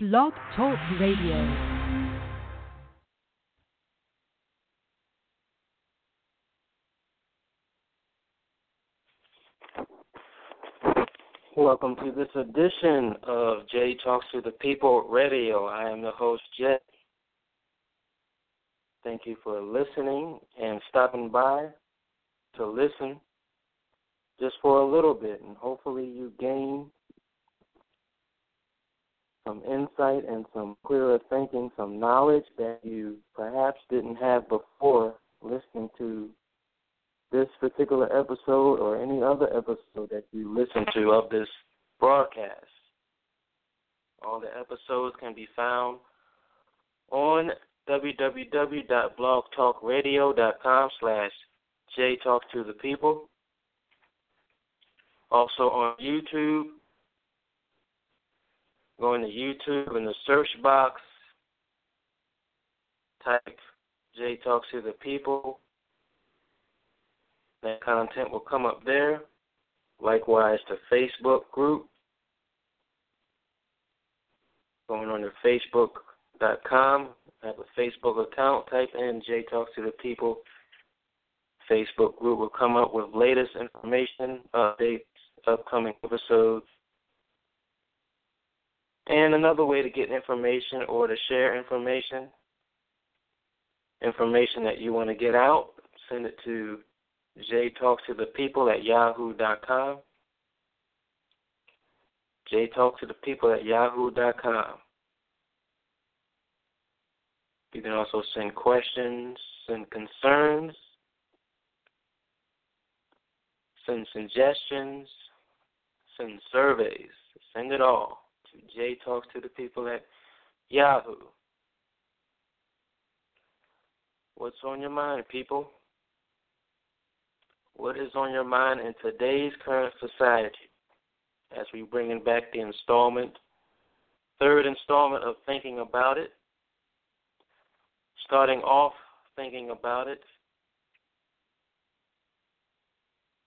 Blog Talk Radio. Welcome to this edition of Jay Talks to the People Radio. I am the host, Jet. Thank you for listening and stopping by to listen just for a little bit, and hopefully you gain some insight and some clearer thinking, some knowledge that you perhaps didn't have before listening to this particular episode or any other episode that you listen to of this broadcast. All the episodes can be found on www.blogtalkradio.com slash jtalktothepeople. Also on YouTube, going to YouTube in the search box, type J Talks to the People. That content will come up there. Likewise, the Facebook group. Going on to Facebook.com, have a Facebook account, type in J Talks to the People. Facebook group will come up with latest information, updates, upcoming episodes. And another way to get information or to share information, information that you want to get out, send it to jtalktothepeople at yahoo.com. jtalktothepeople at yahoo.com. You can also send questions, send concerns, send suggestions, send surveys, send it all to J Talks to the People at Yahoo. What's on your mind, people? What is on your mind in today's current society? As we bringing back the installment, third installment of thinking about it. Starting off thinking about it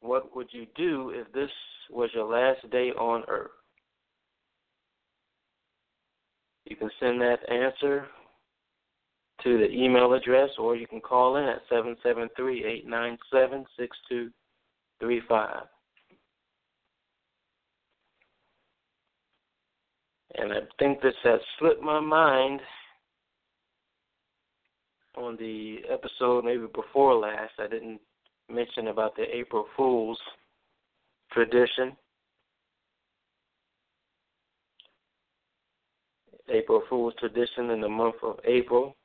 What would you do if this was your last day on earth? You can send that answer to the email address or you can call in at 773 897 6235. And I think this has slipped my mind on the episode maybe before last. I didn't mention about the April Fool's tradition. April Fool's tradition in the month of April.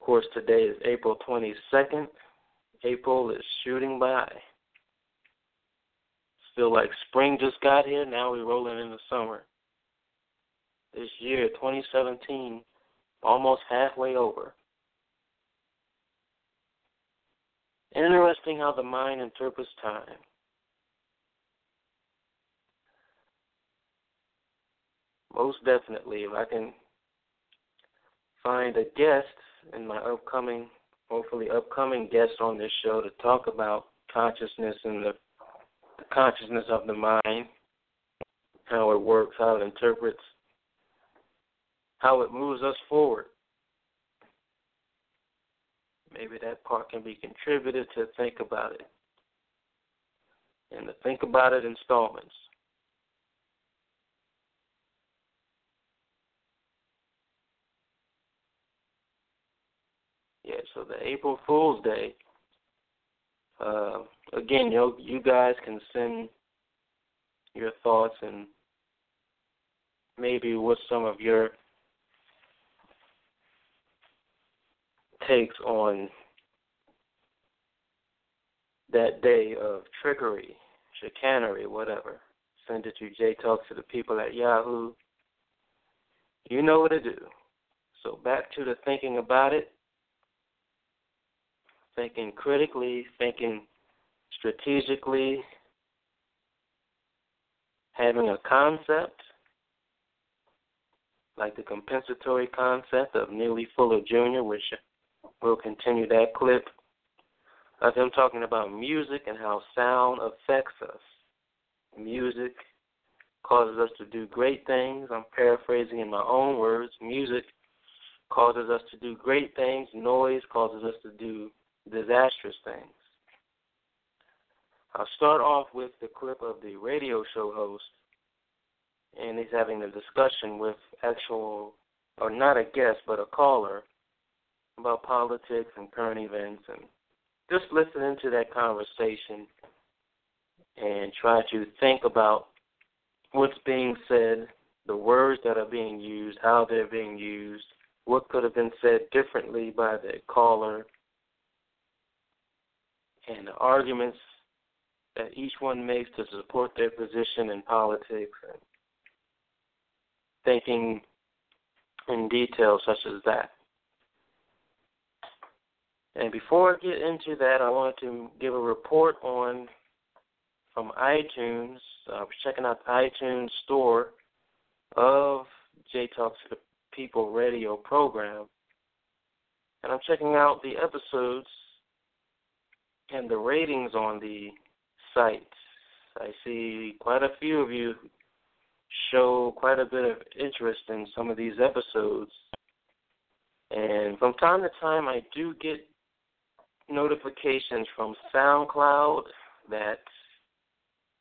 Of course, today is April 22nd. April is shooting by. Feel like spring just got here. Now we're rolling into summer. This year, 2017, almost halfway over. Interesting how the mind interprets time. Most definitely, if I can find a guest in my upcoming, hopefully upcoming guest on this show to talk about consciousness and the, the consciousness of the mind, how it works, how it interprets, how it moves us forward maybe that part can be contributed to think about it. And to think about it installments. Yeah, so the April Fool's Day. Uh, again, you you guys can send your thoughts and maybe what some of your takes on that day of trickery, chicanery, whatever. Send it to J Talk to the people at Yahoo. You know what to do. So back to the thinking about it. Thinking critically, thinking strategically, having a concept, like the compensatory concept of Neely Fuller Jr., which We'll continue that clip of him talking about music and how sound affects us. Music causes us to do great things. I'm paraphrasing in my own words. Music causes us to do great things. Noise causes us to do disastrous things. I'll start off with the clip of the radio show host, and he's having a discussion with actual, or not a guest, but a caller about politics and current events, and just listen to that conversation and try to think about what's being said, the words that are being used, how they're being used, what could have been said differently by the caller, and the arguments that each one makes to support their position in politics, and thinking in detail such as that. And before I get into that, I wanted to give a report on from iTunes. I was checking out the iTunes store of J Talks to the People radio program, and I'm checking out the episodes and the ratings on the site. I see quite a few of you show quite a bit of interest in some of these episodes. And from time to time, I do get notifications from SoundCloud that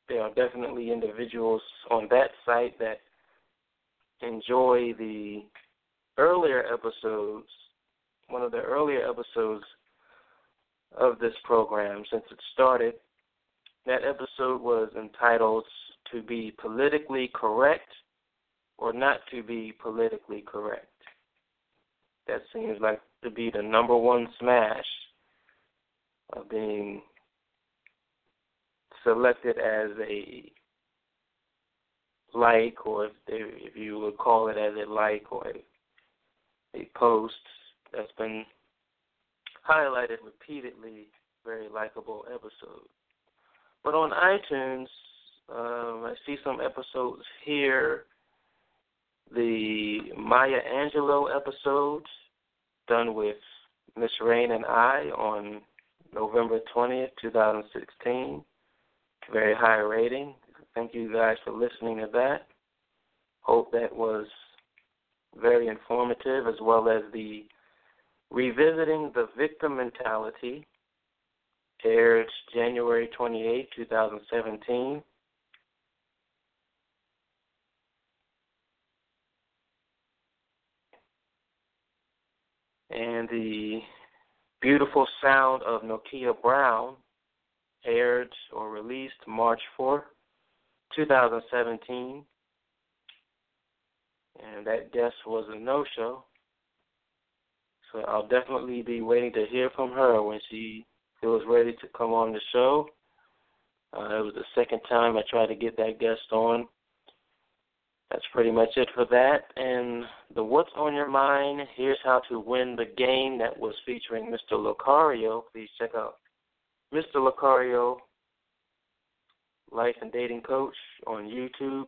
there are definitely individuals on that site that enjoy the earlier episodes, one of the earlier episodes of this program since it started. That episode was entitled To Be Politically Correct or Not to Be Politically Correct. That seems like to be the number one smash of being selected as a like, or if, they, if you would call it as a like or a, a post that's been highlighted repeatedly, very likable episode. But on iTunes, um, I see some episodes here. The Maya Angelou episode done with Miss Rain and I on November 20th, 2016. Very high rating. Thank you guys for listening to that. Hope that was very informative, as well as the Revisiting the Victim Mentality, aired January 28, 2017. And the Beautiful Sound of Nokia Brown aired or released March 4, 2017. And that guest was a no show. So I'll definitely be waiting to hear from her when she feels ready to come on the show. Uh, it was the second time I tried to get that guest on that's pretty much it for that. And the What's on Your Mind, Here's How to Win the Game that was featuring Mr. Lucario. Please check out Mr. Lucario, Life and Dating Coach on YouTube.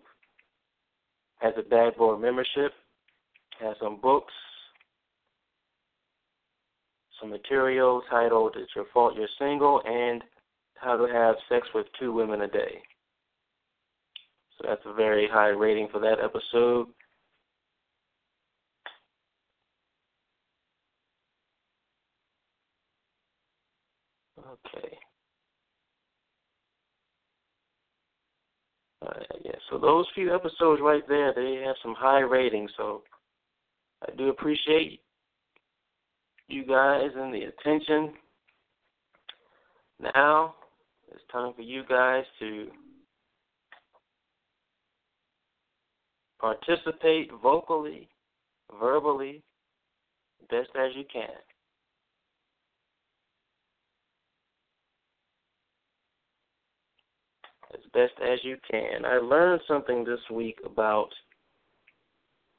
Has a bad boy membership. Has some books. Some material titled It's Your Fault You're Single and How to Have Sex with Two Women a Day. So that's a very high rating for that episode. Okay. Uh, yeah, so those few episodes right there, they have some high ratings. So I do appreciate you guys and the attention. Now it's time for you guys to Participate vocally, verbally, best as you can. As best as you can. I learned something this week about,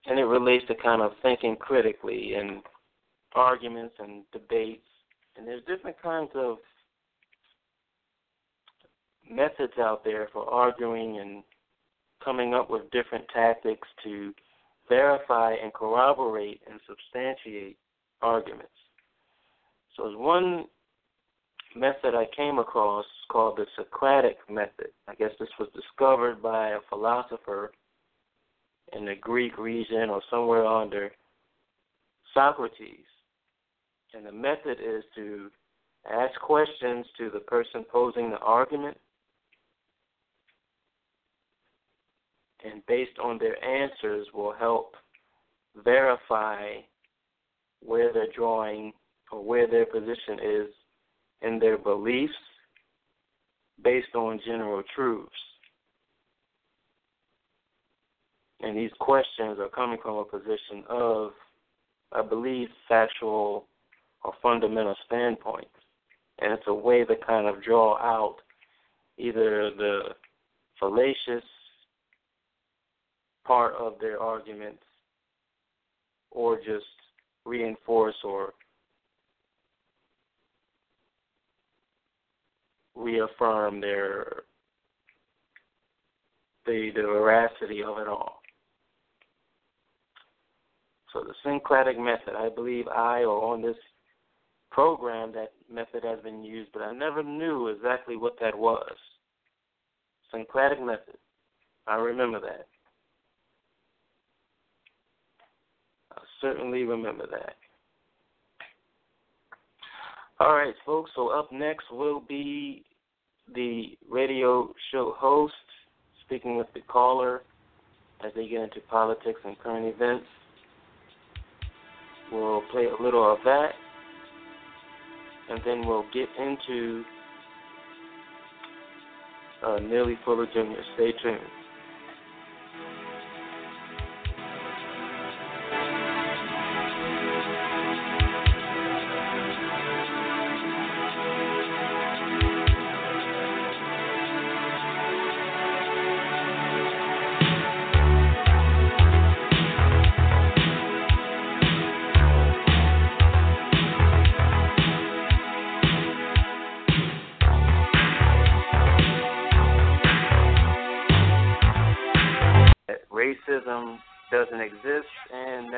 and it relates to kind of thinking critically and arguments and debates. And there's different kinds of methods out there for arguing and coming up with different tactics to verify and corroborate and substantiate arguments. So, as one method I came across called the Socratic method. I guess this was discovered by a philosopher in the Greek region or somewhere under Socrates. And the method is to ask questions to the person posing the argument. And based on their answers, will help verify where they're drawing or where their position is in their beliefs based on general truths. And these questions are coming from a position of, I believe, factual or fundamental standpoint. And it's a way to kind of draw out either the fallacious part of their arguments or just reinforce or reaffirm their the the veracity of it all. So the syncretic method, I believe I or on this program that method has been used, but I never knew exactly what that was. Syncretic method. I remember that. I certainly remember that. All right, folks. So up next will be the radio show host speaking with the caller as they get into politics and current events. We'll play a little of that, and then we'll get into uh, Neely Fuller Jr. Stay tuned.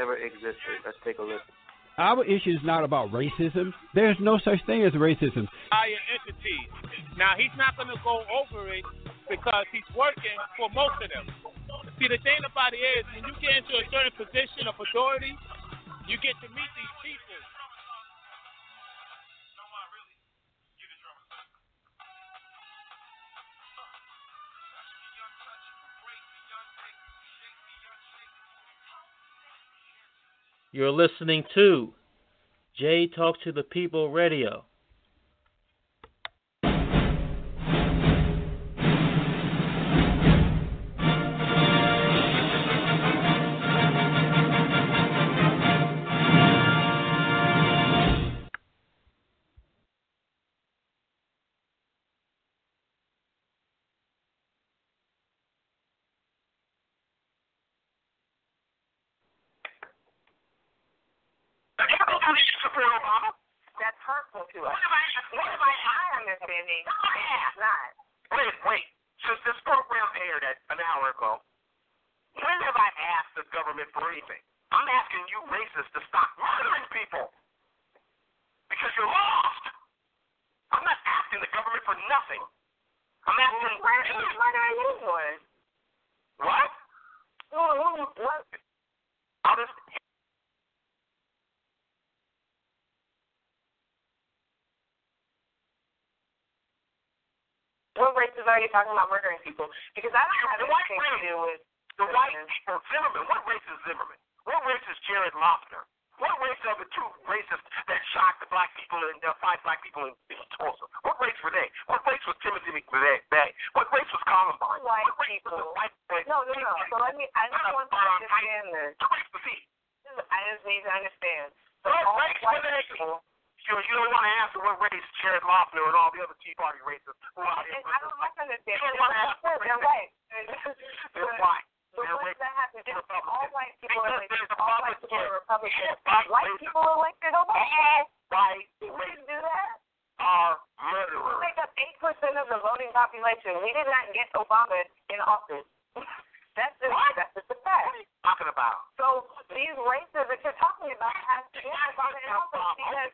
Never existed. Let's take a listen. Our issue is not about racism. There's no such thing as racism. Higher entity. Now he's not going to go over it because he's working for most of them. See, the thing about it is, when you get into a certain position of authority, you get to meet these You're listening to Jay Talk to the People Radio. Nothing. I'm asking Why are you murdering anyone? What? What? I'll just What races are you talking about murdering people? Because I don't have anything to do with The white Zimmerman. What race is Zimmerman? What race is Jared Loughner? What race are the two racists that shot the black people and the five black people in, in Tulsa? What race were they? What race was Timothy McVeigh? What race was Columbine? white what race people. was white race? No, no, no. So let me. I just want to understand this. What race was he? I just need to understand. So What all race white were they? people. You, you don't want to answer what race Jared Loughner and all the other Tea Party racists who are out here. I don't like to understand. You don't want to what They're white. They're white. But what does that have to do? All white people are like all white people are. Republicans. White people elected Obama. All white We didn't do that. are We make up eight percent of the voting population. We did not get Obama in office. That's just What? that's just a What are you talking about? So these races that you're talking about have to get Obama in office because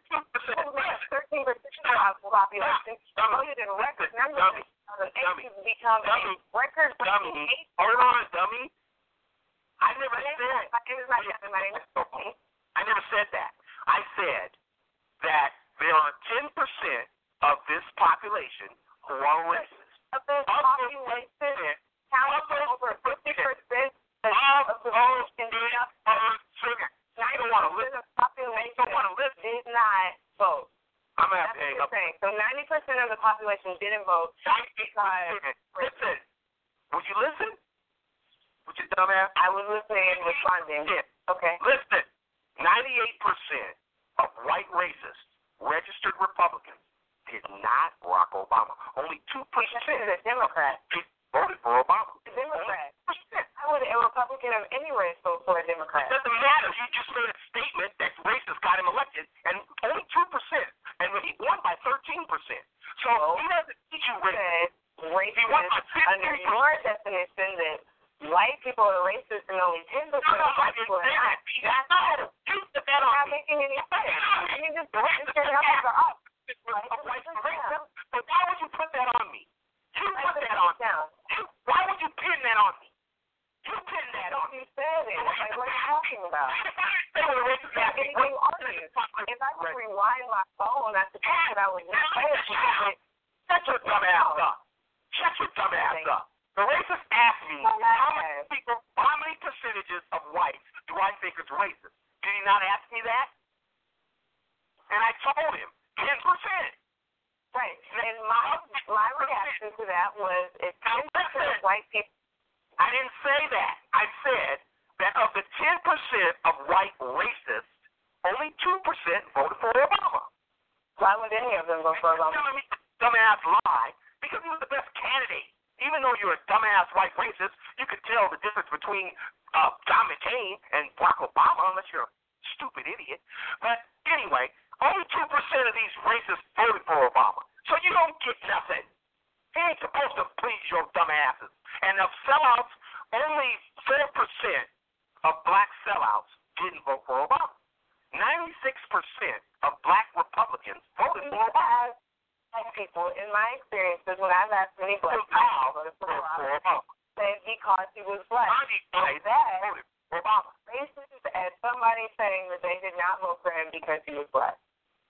people make thirteen percent of the population voted in record numbers Dummy. in 2008 Dummy. to become Dummy. a record Dummy. Hold on, dummy. I never My said. is my not Kevin. My name. I never said that. I said that there are 10% of this population who are racist. Of this Of population, for over 50 percent of the population. are sugar. I don't want to 90 listen. percent of the population I don't want to listen. did not vote. I'm to have That's to hang up. saying. So 90 percent of the population didn't vote. Listen. Would you listen? Would you dumbass? I was listening and responding. Yeah. Okay. Listen. 98% of white racists, registered Republicans, did not Barack Obama. Only 2% This is a Democrat. voted for Obama. A Democrat. Only 2%. How would a Republican of any race vote for a Democrat? It doesn't matter. You just made a statement that racists got him elected, and only two percent, and he won by thirteen percent. So No. he doesn't teach you said racist He under 15%. your definition that white people are racist and only 10% No, no, of white people are not. that. No, you put that on not me. making any sense. I mean, just racist numbers are up. of white racist. But why would you put that on me? You put that on me. down. Why would you pin that on me? You pin that on. You said it. Like, what are you talking about? Yeah, anything you argue. If I could rewind my phone, I suppose that I would just say it Shut your dumb ass up. Shut your dumb ass up. The racist asked me how many people, how many percentages of whites do I think is racist? Did he not ask me that? And I told him, ten percent. Right. And my my reaction to that was if ten percent of white people I didn't say that. I said that of the ten percent of white racists, only two percent voted for Obama. why would any of them vote for Obama? telling me dumbass lie because he was the best candidate. Even though you're a dumbass white racist, you could tell the difference between uh, John McCain and Barack Obama, unless you're a stupid idiot. But anyway, only two percent of these racists voted for Obama, so you don't get nothing. He ain't supposed to please your dumbasses. And of sellouts, only four percent of black sellouts didn't vote for Obama. Ninety-six percent of black Republicans voted for Obama. Black people, in my experiences, when I've asked many black people to vote for Obama, said because he was black. That voted for Obama. racist as somebody saying that they did not vote for him because he was black.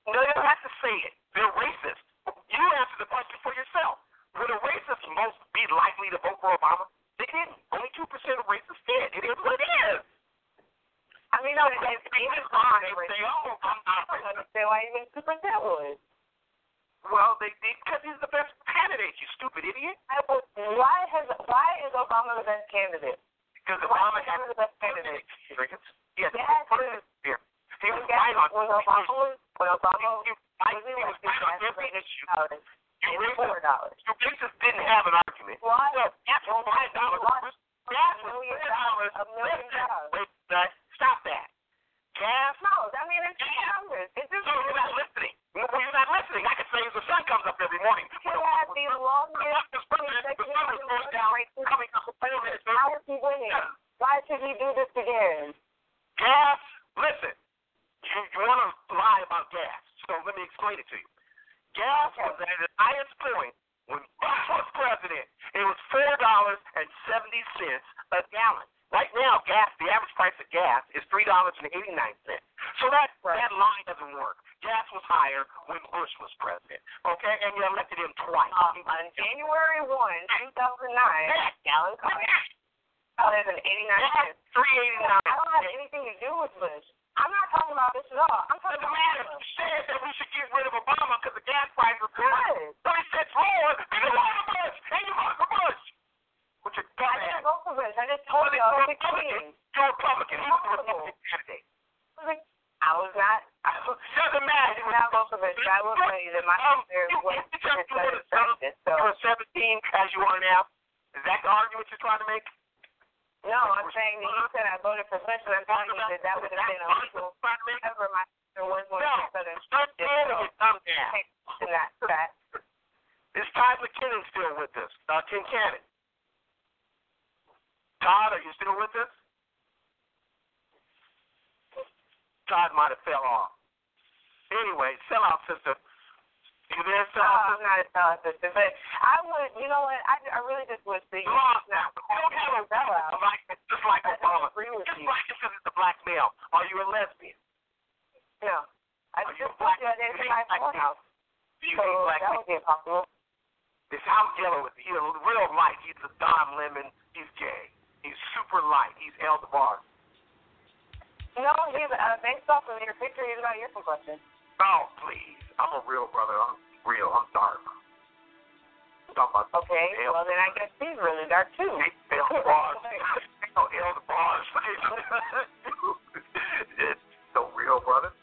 No, you don't have to say it. They're racist. You answer the question for yourself. Would a racist most be likely to vote for Obama? They didn't. Only two percent of racists did. It is what it is. I mean, no, if even on They "Oh, I'm not I don't understand why even two percent would. Well, they did because he's the best candidate. You stupid idiot. I Why has why is Obama the best candidate? Because Obama Obama the best candidate? experience. Yes, Yes. here. He was right on. when Obama was when Obama He was was right- he he was right on every issue. Dollars You and four dollars. you racist didn't have an argument. Why? Well, that's five dollars. Gas was million four dollars, dollars. a million dollars. wait, uh, stop that. Gas. No, I mean it's just numbers. It's just No, you're not listening. No, you're not listening. I can say the sun comes up every morning. You have the longest The sun is going down, coming up. How is he winning? Why should he do this again? Gas. Listen, you, you want to lie about gas, so let me explain it to you. Gas was at its highest point when Bush was president. It was four dollars and seventy cents a gallon. Right now, gas the average price of gas is three dollars and eighty nine cents. So that Right. that line doesn't work. Gas was higher when Bush was president. Okay, and you elected him twice. Um, on January 1, 2009, a gallon cost dollars and 89 cents. Three eighty I don't have anything to do with Bush. I'm not talking about this at all. I'm talking about matter. You said that we should get El DeBar. El, El DeBar. it's so real, brother.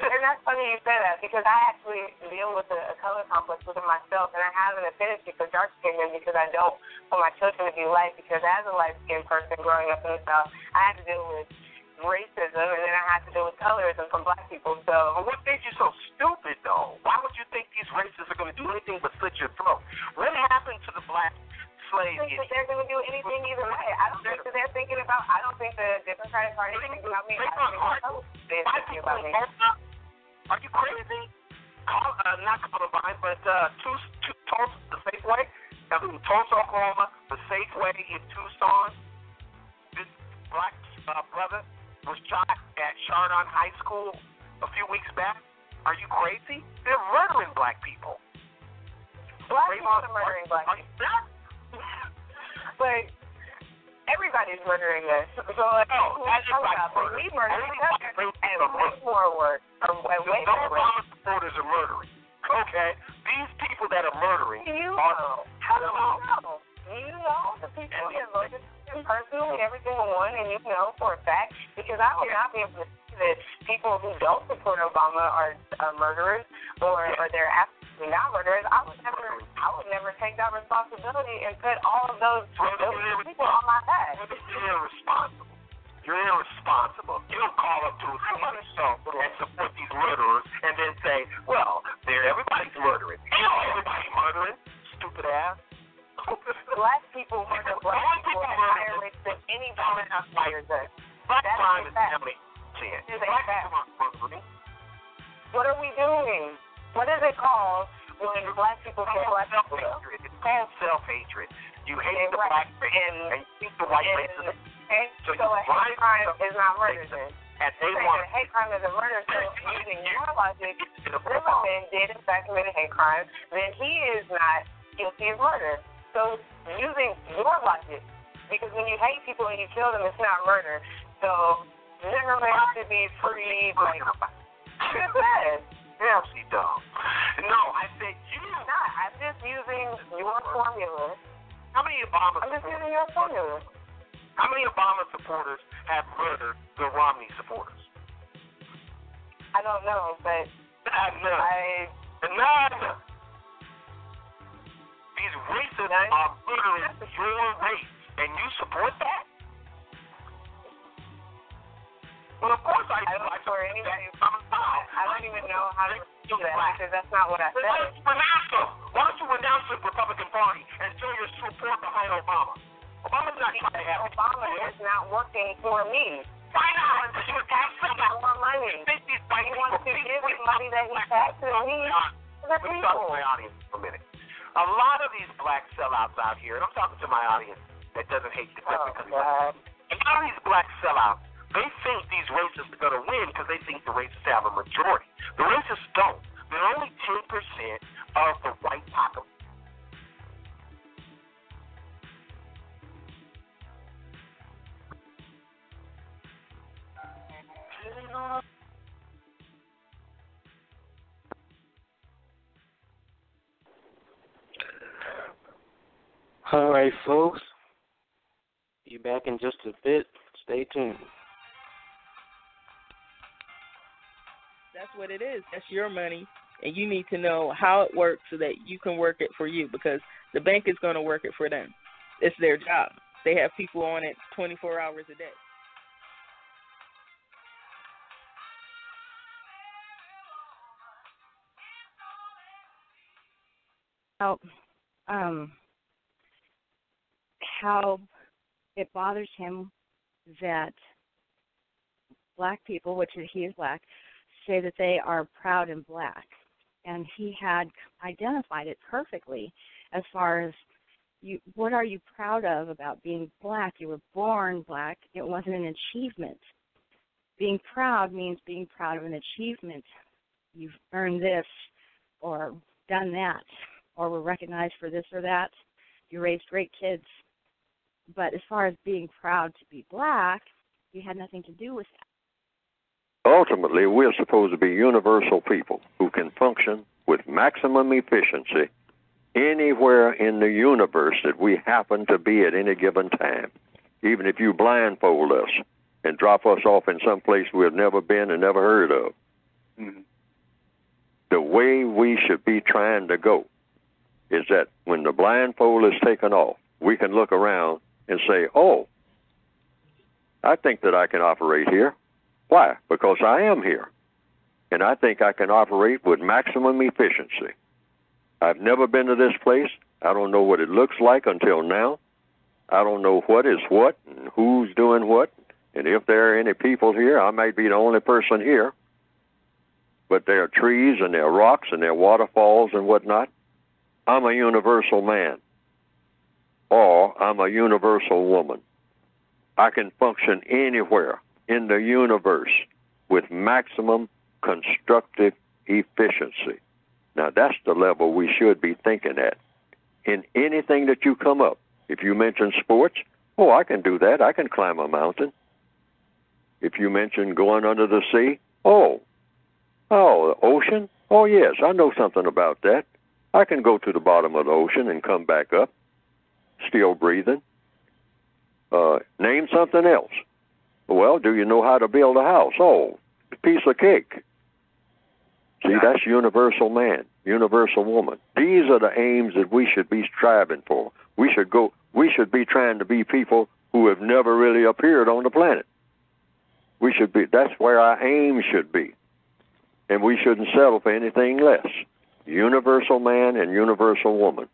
And that's funny you say that because I actually deal with a, a color complex within myself, and I have an affinity for dark skin men because I don't want my children to be light. Because as a light skinned person growing up in the South, I had to deal with racism, and then I had to deal with colorism from black people. So But what makes you so stupid, though? Why would you think these racists are going to do anything but slit your throat? What happened to the black I don't think that they're going to do anything either way. I don't think that they're thinking about. I don't think the Democratic Party is thinking about me. I think the Republicans is White thinking about me. Are you crazy? Call, uh, not Columbine, but uh, two, two, Tulsa, the Safeway, uh, Tulsa, Oklahoma, the Safeway in Tucson. This black uh, brother was shot at Chardon High School a few weeks back. Are you crazy? They're murdering black people. Black people are murdering black Are people. you nuts? But everybody's murdering us. So like, No, that's just? Murder. we murder other and way work. Or way, way No more. Obama supporters are murdering. Okay? These people that are murdering You are know. How do you know? You know the people that voted personally, every single one, and you know for a fact because I would not be able to say that people who don't support Obama are, are murderers or, or they're absolutely murderers. I would never, I would never take that responsibility and put all of those, those people on my back. You're irresponsible. You're irresponsible. You don't call up to a somebody and support these murderers and then say, well, they're everybody's murdering. You know everybody murdering. Stupid ass. Black people murder black people at higher rates than anybody else murders us. Black crime is fact. nearly 10. It is a Black fact. people murdering. What are we doing? What is it called when black people It's kill called black people? self-hatred. It's called self-hatred. You hate And the right. black race And, you think the white and, race is okay, So so a hate crime is not murder then. and they Saying want a hate crime is a murder, so using your logic, Zimmerman did in fact commit a hate crime, then he is not guilty of murder. So using your logic, because when you hate people and you kill them, it's not murder. So Zimmerman should be free. Like, just she dumb. No, I said you. Not. I'm just using your formula. How many Obama I'm just using your formula. How many Obama supporters have murdered the Romney supporters? I don't know, but none. I None. These racists None? are murdering your race, and you support that? Well, of course I I do. don't support anybody. I'm know how to do that because that's not what I Then why said. don't you renounce them? Why don't you renounce the Republican Party and show your support behind Obama? Obama's not trying to have Obama is not working for me. Why not? Because you tax them I want money. think these white He wants to give the money that he taxes me to the Let me talk to my audience for a minute. A lot of these black sellouts out here, and I'm talking to my audience that doesn't hate the Oh, because God. a lot of these black sellouts, they think these racists are going to win because they think the racists have a majority. The racists don't. They're only 10% of the white population. All right, folks. Be back in just a bit. Stay tuned. That's what it is. That's your money, and you need to know how it works so that you can work it for you because the bank is going to work it for them. It's their job. They have people on it 24 hours a day. how um how it bothers him that black people, which he is black, say that they are proud and black. and he had identified it perfectly as far as you what are you proud of about being black? You were born black. It wasn't an achievement. Being proud means being proud of an achievement. You've earned this or done that or were recognized for this or that. You raised great kids. But as far as being proud to be black you had nothing to do with that ultimately we're supposed to be universal people who can function with maximum efficiency anywhere in the universe that we happen to be at any given time. Even if you blindfold us and drop us off in some place we've never been and never heard of. Mm-hmm. The way we should be trying to go is that when the blindfold is taken off, we can look around and say, oh, I think that I can operate here. Why? Because I am here. And I think I can operate with maximum efficiency. I've never been to this place. I don't know what it looks like until now. I don't know what is what and who's doing what. And if there are any people here, I might be the only person here. But there are trees and there are rocks and there are waterfalls and whatnot. I'm a universal man. Or I'm a universal woman. I can function anywhere in the universe with maximum constructive efficiency. Now, that's the level we should be thinking at. In anything that you come up, if you mention sports, oh, I can do that. I can climb a mountain. If you mention going under the sea, oh, oh, the ocean, oh, yes, I know something about that. I can go to the bottom of the ocean and come back up, still breathing. Uh, name something else. Well, do you know how to build a house? Oh, piece of cake. See, that's universal man, universal woman. These are the aims that we should be striving for. We should go. We should be trying to be people who have never really appeared on the planet. We should be. That's where our aim should be, and we shouldn't settle for anything less. Universal man and universal woman.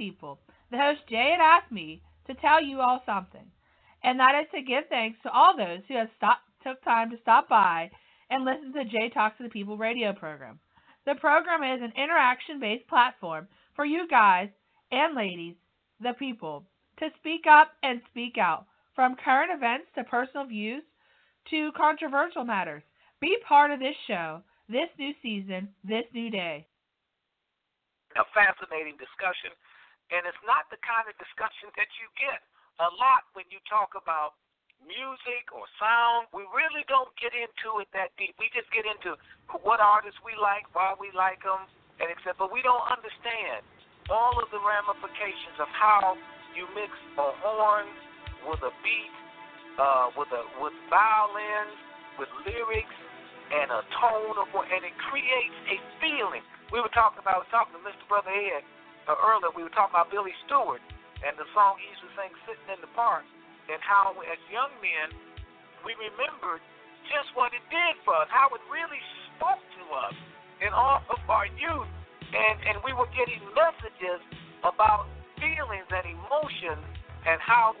People. The host Jay had asked me to tell you all something, and that is to give thanks to all those who have stopped, took time to stop by and listen to Jay Talk to the People radio program. The program is an interaction based platform for you guys and ladies, the people, to speak up and speak out from current events to personal views to controversial matters. Be part of this show, this new season, this new day. A fascinating discussion and it's not the kind of discussion that you get a lot when you talk about music or sound, we really don't get into it that deep. We just get into what artists we like, why we like them, and except, but we don't understand all of the ramifications of how you mix a horn with a beat, uh, with a with violins, with lyrics, and a tone of and it creates a feeling. We were talking about talking to Mr. Brother Ed Uh, earlier. We were talking about Billy Stewart and the song he used to sing "Sitting in the Park," and how as young men we remembered just what it did for us, how it really spoke to us in all of our youth, and and we were getting messages about feelings and emotions and how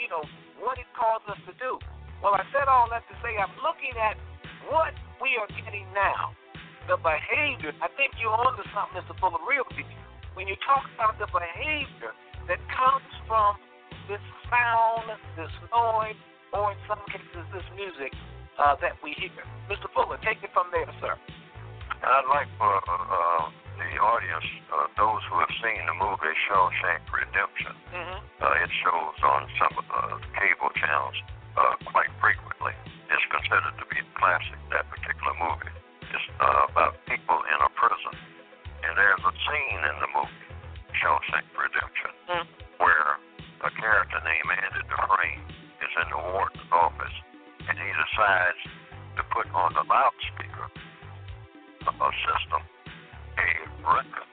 you know what it caused us to do. Well, I said all that to say I'm looking at what we are getting now, the behavior. I think you're onto something that's full of real people. When you talk about the behavior that comes from this sound, this noise, or in some cases this music uh, that we hear. Mr. Fuller, take it from there, sir. I'd like for uh, the audience, uh, those who have seen the movie Shawshank Redemption, mm-hmm. uh, it shows on some of the cable channels uh, quite frequently. It's considered to be a classic, that particular movie. It's uh, about people in a prison. And there's a scene in the movie, Shawshank Redemption, mm-hmm. where a character named Andy Dufresne is in the warden's office, and he decides to put on the loudspeaker a system a record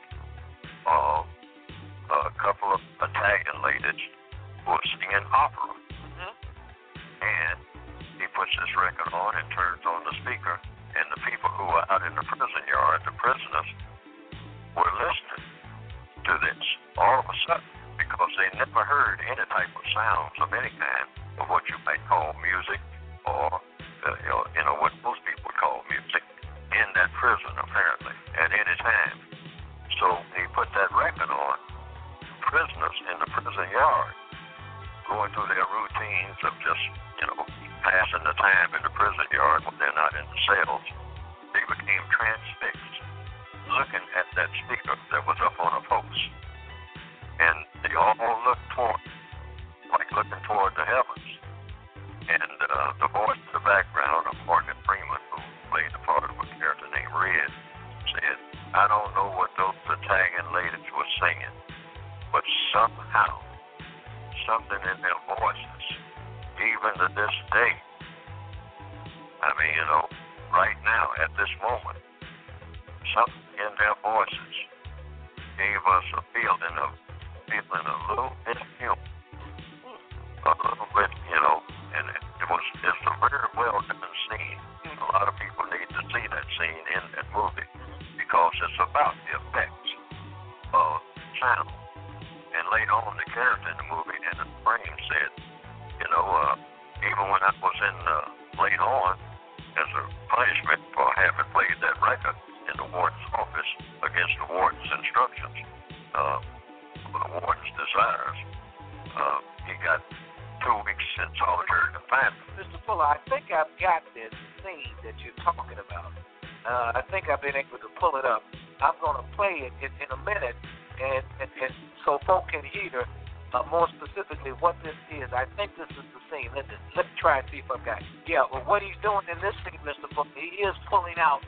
think I've been able to pull it up. I'm going to play it in, in a minute, and, and, and so folk can hear uh, more specifically what this is. I think this is the scene. Let, let me try and see if I've got. Yeah, well, what he's doing in this scene, Mr. Fuller, he is pulling out.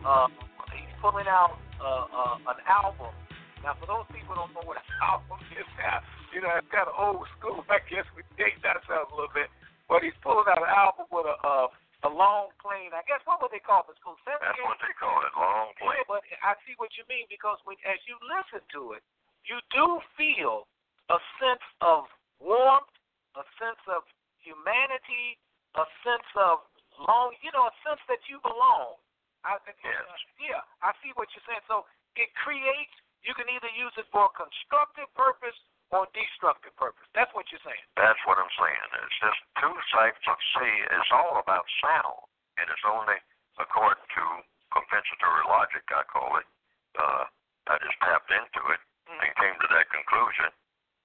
Uh, he's pulling out uh, uh, an album now, for those people who don't know what an album is now, you know, it's kind of old school. I guess we date ourselves a little bit. But he's pulling out an album with a uh, a long plane. I guess what would they call it? School That's what they call it, long plane. Yeah, but I see what you mean because when as you listen to it, you do feel a sense of warmth, a sense of humanity, a sense of long, you know, a sense that you belong. I, yes. uh, yeah, I see what you're saying. So it creates you can either use it for a constructive purpose or destructive purpose. That's what you're saying. That's what I'm saying. It's just two types of see. It's all about sound, and it's only according to compensatory logic, I call it. Uh, I just tapped into it mm-hmm. and came to that conclusion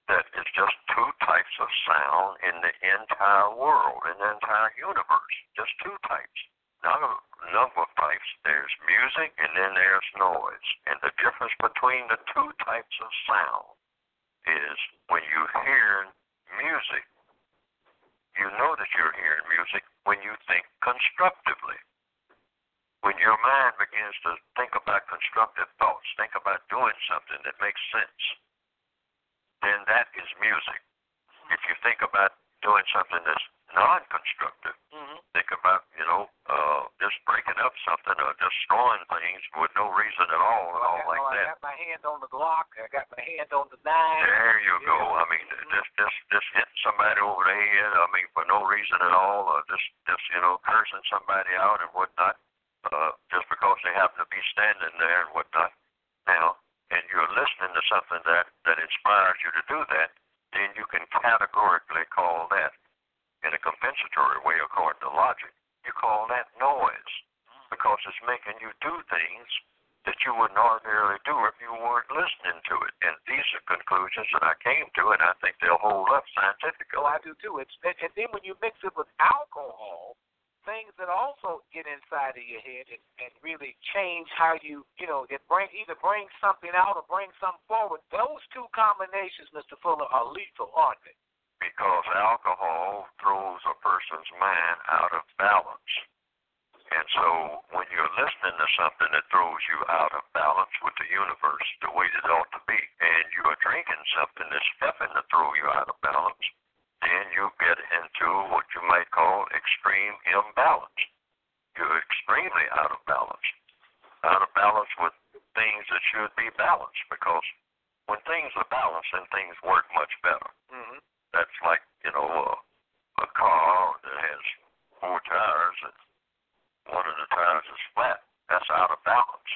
that it's just two types of sound in the entire world, in the entire universe. Just two types. Now, number of types. There's music and then there's noise. And the difference between the two types of sound is when you hear music, you know that you're hearing music when you think constructively. When your mind begins to think about constructive thoughts, think about doing something that makes sense, then that is music. If you think about doing something that's non-constructive, Mm-hmm. think about, you know, uh, just breaking up something or destroying things with no reason at all and all like that. I got my hand on the Glock. I got my hand on the nine. There you go. I mean, just just just hitting somebody over the head. I mean, for no reason at all, or just just you know cursing somebody out and whatnot, uh, just because they happen to be standing there and whatnot. Now, and you're listening to something that that inspires you to do that, then you can categorically call that, compensatory way according to logic, you call that noise mm. because it's making you do things that you wouldn't ordinarily do if you weren't listening to it. And these are conclusions that I came to, and I think they'll hold up scientifically. Oh, I do too. It's and, then when you mix it with alcohol, things that also get inside of your head and, and really change how you, you know, it bring either bring something out or bring something forward. Those two combinations, Mr. Fuller, are lethal, aren't they? Because alcohol throws a person's mind out of balance. And so when you're listening to something that throws you out of balance with the universe the way it ought to be, and you are drinking something that's helping to throw you out of balance, then you get into what you might call extreme imbalance. You're extremely out of balance. Out of balance with things that should be balanced because when things are balanced, then things work much better Mm-hmm. that's like you know a, a car that has four tires and one of the tires is flat. That's out of balance.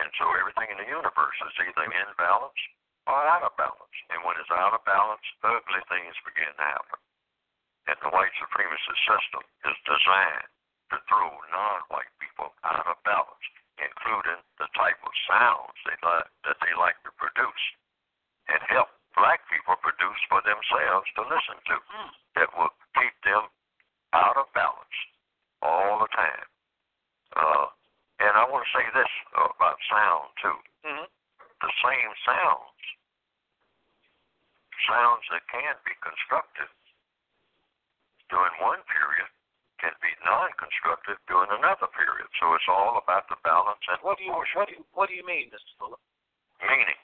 And so everything in the universe is either in balance or out of balance. And when it's out of balance, ugly things begin to happen. And the white supremacist system is designed to throw non-white people out of balance, including the type of sounds they like, that they like to produce, and help black people produce for themselves to listen to. That will keep them out of balance all the time. Uh, and I want to say this about sound too. Mm-hmm. The same sounds, sounds that can be constructive during one period, can be non-constructive during another period. So it's all about the balance and What do you what do you, what do you mean, Mr. Fuller? meaning.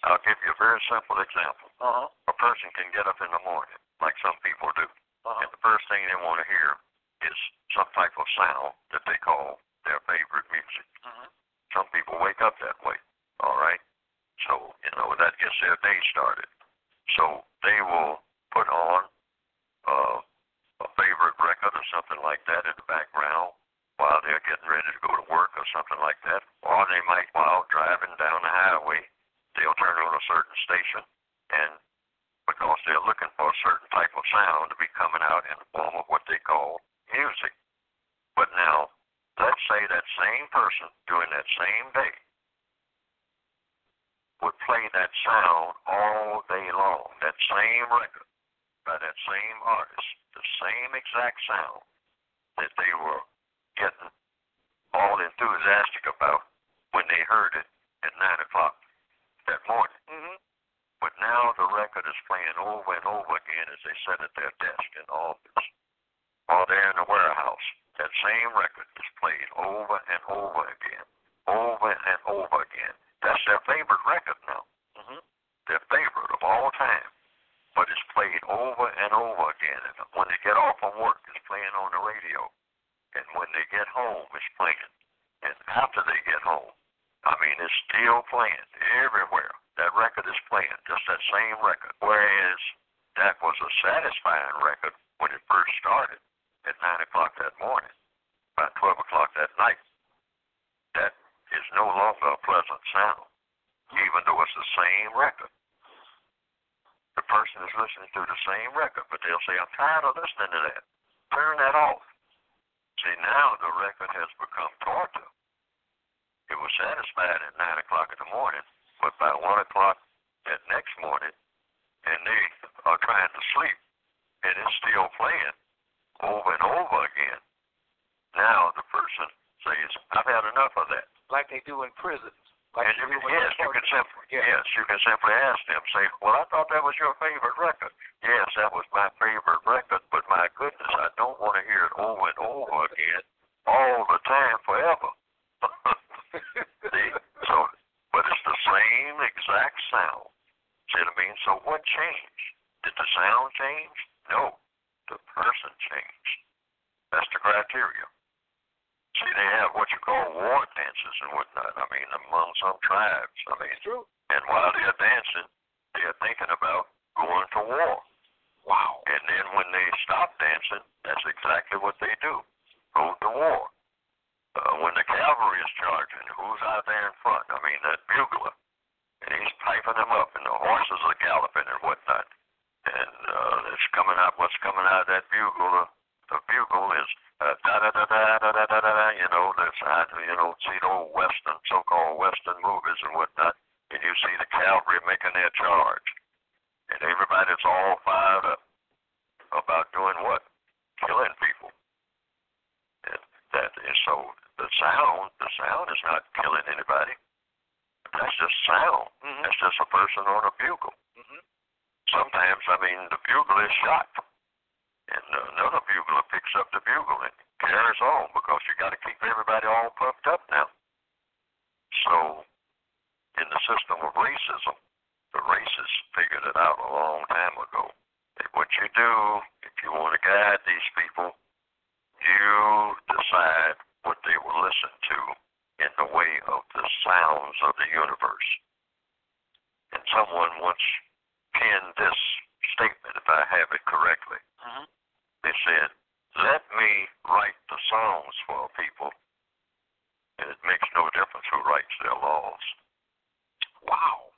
I'll give you a very simple example. Uh huh. A person can get up in the morning, like some people do, Uh-huh. and the first thing they want to hear is some type of sound that they call their favorite music. Mhm. Some people wake up that way, all right? So, you know, that gets their day started. So they will put on uh, a favorite record or something like that in the background while they're getting ready to go to work or something like that. Or they might, while driving down the highway, they'll turn on a certain station and because they're looking for a certain type of sound to be coming out in the form of what they call music. But now, let's say that same person during that same day would play that sound all day long, that same record by that same artist, the same exact sound that they were getting all enthusiastic about when they heard it at 9 o'clock that morning. Mm-hmm. But now the record is playing over and over again as they sit at their desk in the office or they're in the warehouse. That same record is played over and over again, over and over again. That's their favorite record now. Mm-hmm. Their favorite of all time. But it's played over and over again. And when they get off from work, it's playing on the radio. And when they get home, it's playing. And after they get home, I mean, it's still playing everywhere. That record is playing, just that same record. Whereas that was a satisfying record when it first started at 9 o'clock that morning, by 12 o'clock that night. That is no longer a pleasant sound, even though it's the same record. The person is listening to the same record, but they'll say, I'm tired of listening to that. Turn that off. See, now the record has become torture. It was satisfied at 9 o'clock in the morning, but by 1 o'clock that next morning, and they are trying to sleep, and it's still playing over and over again. Now the person says, I've had enough of that. Like they do in prisons. Like they you can, yes, you can simply. Yeah. yes, you can simply ask them, say, well, I thought that was your favorite record. Yes, that was my favorite record, but my goodness, I don't want to hear it over and over again, all the time, forever. See? So, but it's the same exact sound. See what I mean? So what changed? Did the sound change? No, the person changed. That's the criteria. That's just sound. Mhm. That's just a person on a bugle. Mhm. Sometimes I mean the bugle is shot. And uh, another bugler picks up the bugle and carries on because you got to keep everybody all pumped up now. So, in the system of racism, the racists figured it out a long time ago. That what you do, if you want to guide these people, you decide what they will listen to in the way of the sounds of the universe. And someone once penned this statement, if I have it correctly. Mhm. They said, Let me write the songs for people, and it makes no difference who writes their laws. Wow.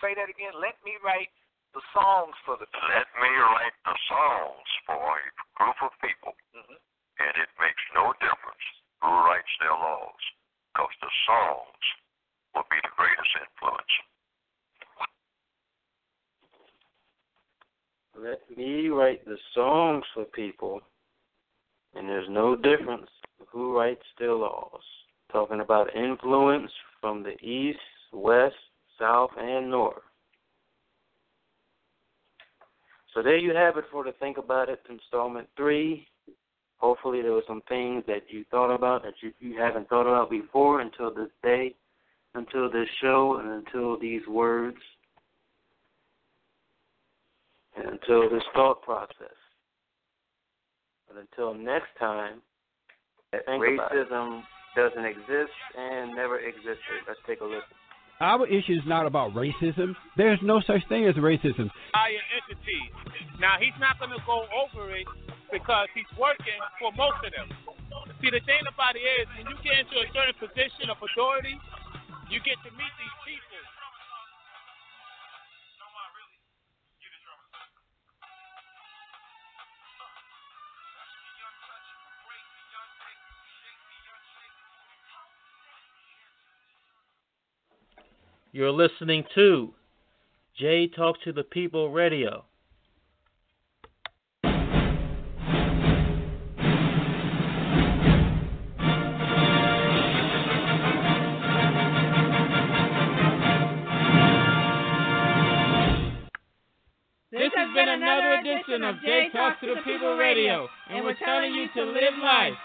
Say that again. Let me write the songs for the people. Let me write the songs for a group of people, Mhm. and it makes no difference who writes their laws, because the songs will be the greatest influence. Let me write the songs for people, and there's no difference who writes their laws. Talking about influence from the east, west, south, and north. So there you have it for the Think About It installment three. Hopefully there were some things that you thought about that you, you haven't thought about before until this day, until this show, and until these words and until this thought process. But until next time, think racism doesn't exist and never existed. Let's take a listen. Our issue is not about racism. There's no such thing as racism. higher entities. Now he's not going to go over it because he's working for most of them. See, the thing about it is, when you get into a certain position of authority, you get to meet these people. You're listening to Jay Talk to the People Radio. Another edition of Jay Talks to the People Radio, and we're telling you to live life.